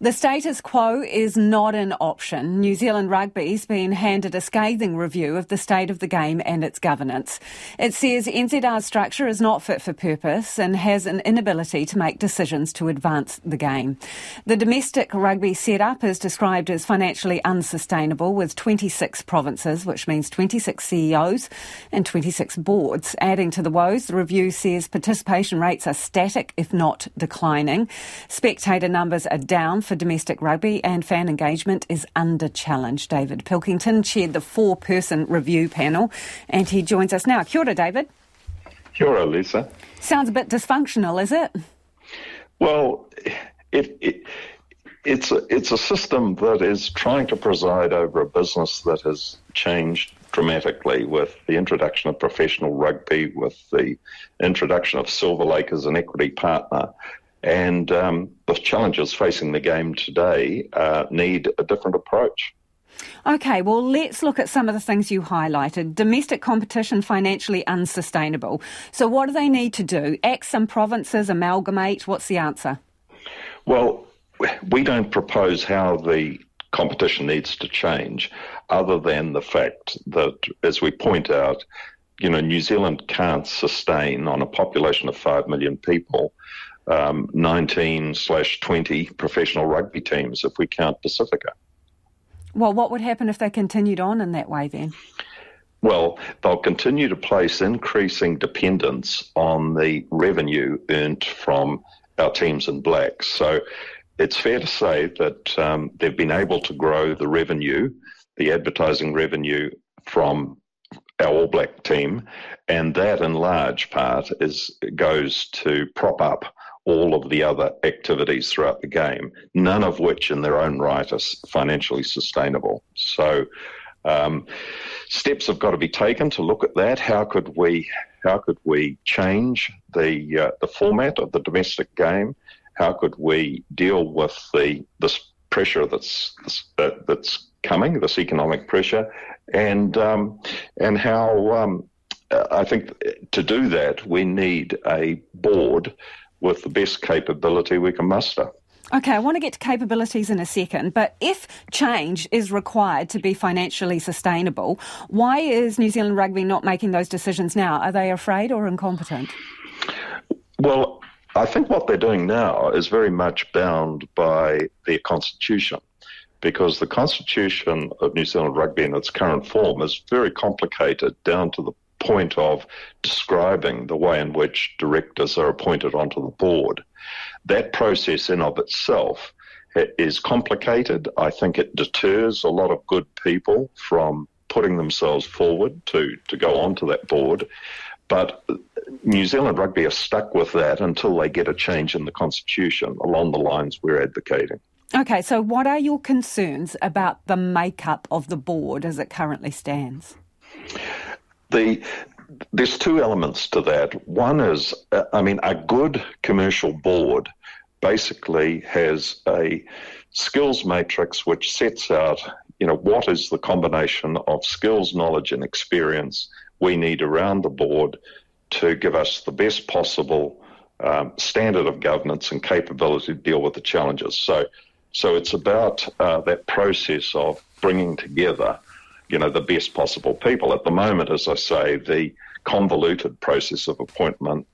The status quo is not an option. New Zealand Rugby's been handed a scathing review of the state of the game and its governance. It says NZR's structure is not fit for purpose and has an inability to make decisions to advance the game. The domestic rugby setup is described as financially unsustainable with 26 provinces, which means 26 CEOs and 26 boards. Adding to the woes, the review says participation rates are static, if not declining. Spectator numbers are down for domestic rugby and fan engagement is under challenge. David Pilkington chaired the four person review panel and he joins us now. Kia ora, David. Kia ora, Lisa. Sounds a bit dysfunctional, is it? Well, it, it, it's, a, it's a system that is trying to preside over a business that has changed dramatically with the introduction of professional rugby, with the introduction of Silver Lake as an equity partner. And um, the challenges facing the game today uh, need a different approach. Okay, well, let's look at some of the things you highlighted. Domestic competition financially unsustainable. So, what do they need to do? Act some provinces, amalgamate? What's the answer? Well, we don't propose how the competition needs to change, other than the fact that, as we point out, you know, New Zealand can't sustain on a population of 5 million people um, 19 slash 20 professional rugby teams if we count Pasifika. Well, what would happen if they continued on in that way then? Well, they'll continue to place increasing dependence on the revenue earned from our teams in black. So it's fair to say that um, they've been able to grow the revenue, the advertising revenue from our All Black team, and that in large part is goes to prop up all of the other activities throughout the game, none of which in their own right are financially sustainable. So um, steps have got to be taken to look at that. How could we how could we change the uh, the format of the domestic game? How could we deal with the this pressure that's that, that's coming, this economic pressure, and um, and how um, I think to do that we need a board with the best capability we can muster. Okay, I want to get to capabilities in a second, but if change is required to be financially sustainable, why is New Zealand Rugby not making those decisions now? Are they afraid or incompetent? Well, I think what they're doing now is very much bound by their constitution because the constitution of New Zealand Rugby in its current form is very complicated down to the point of describing the way in which directors are appointed onto the board. That process, in of itself, is complicated. I think it deters a lot of good people from putting themselves forward to, to go onto that board. But New Zealand Rugby are stuck with that until they get a change in the constitution along the lines we're advocating. Okay, so what are your concerns about the makeup of the board as it currently stands? The there's two elements to that. One is, uh, I mean, a good commercial board basically has a skills matrix which sets out, you know, what is the combination of skills, knowledge, and experience we need around the board to give us the best possible um, standard of governance and capability to deal with the challenges. So, so it's about uh, that process of bringing together you know, the best possible people. At the moment, as I say, the convoluted process of appointment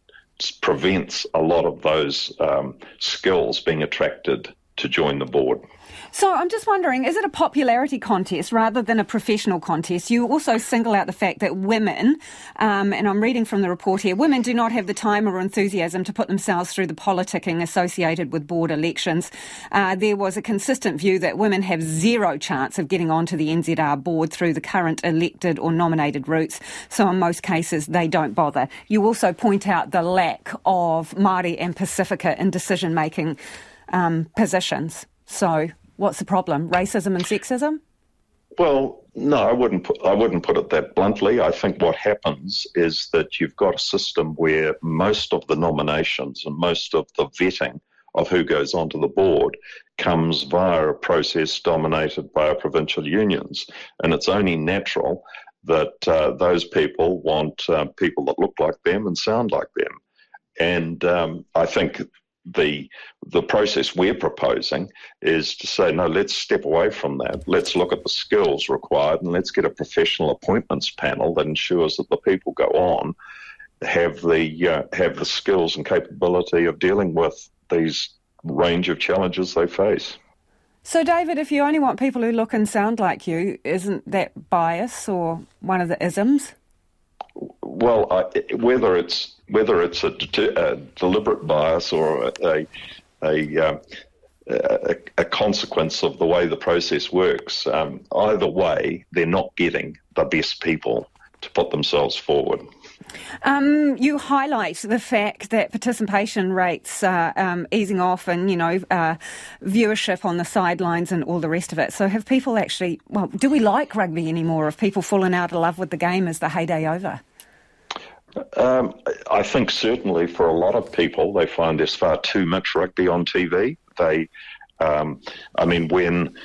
prevents a lot of those um, skills being attracted to join the board. So I'm just wondering, is it a popularity contest rather than a professional contest? You also single out the fact that women, um, and I'm reading from the report here, women do not have the time or enthusiasm to put themselves through the politicking associated with board elections. Uh, there was a consistent view that women have zero chance of getting onto the NZR board through the current elected or nominated routes. So in most cases, they don't bother. You also point out the lack of Māori and Pasifika in decision making um, positions. So What's the problem? Racism and sexism? Well, no, I wouldn't. Put, I wouldn't put it that bluntly. I think what happens is that you've got a system where most of the nominations and most of the vetting of who goes onto the board comes via a process dominated by provincial unions, and it's only natural that uh, those people want uh, people that look like them and sound like them. And um, I think the the process we're proposing is to say no let's step away from that. Let's look at the skills required and let's get a professional appointments panel that ensures that the people go on have the uh, have the skills and capability of dealing with these range of challenges they face. So david if you only want people who look and sound like you isn't that bias or one of the isms well, I, whether it's whether it's a, a deliberate bias or a a, um, a, a, consequence of the way the process works, um, either way, they're not getting the best people to put themselves forward. Um, you highlight the fact that participation rates are um, easing off and, you know, uh, viewership on the sidelines and all the rest of it. So have people actually, well, do we like rugby anymore? Have people fallen out of love with the game? Is the heyday over? Um, I think certainly for a lot of people, they find there's far too much rugby on TV. They, um, I mean, when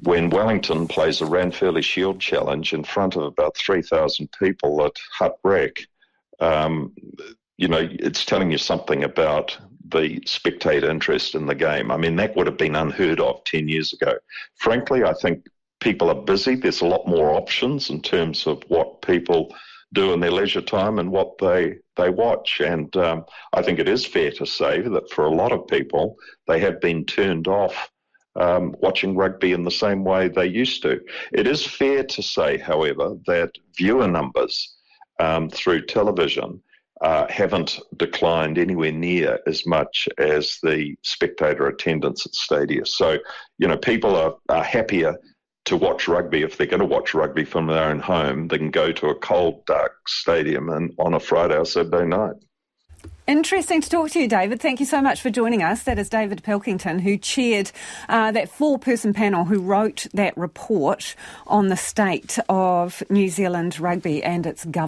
when Wellington plays a Ranfurly Shield Challenge in front of about 3,000 people at Hutt Rec, um, you know, it's telling you something about the spectator interest in the game. I mean, that would have been unheard of 10 years ago. Frankly, I think people are busy. There's a lot more options in terms of what people do in their leisure time and what they they watch. And um, I think it is fair to say that for a lot of people, they have been turned off um, watching rugby in the same way they used to. It is fair to say, however, that viewer numbers um, through television. Uh, haven't declined anywhere near as much as the spectator attendance at stadia. So, you know, people are, are happier to watch rugby, if they're going to watch rugby from their own home, they can go to a cold, dark stadium and on a Friday or Saturday night. Interesting to talk to you, David. Thank you so much for joining us. That is David Pilkington, who chaired uh, that four person panel who wrote that report on the state of New Zealand rugby and its government.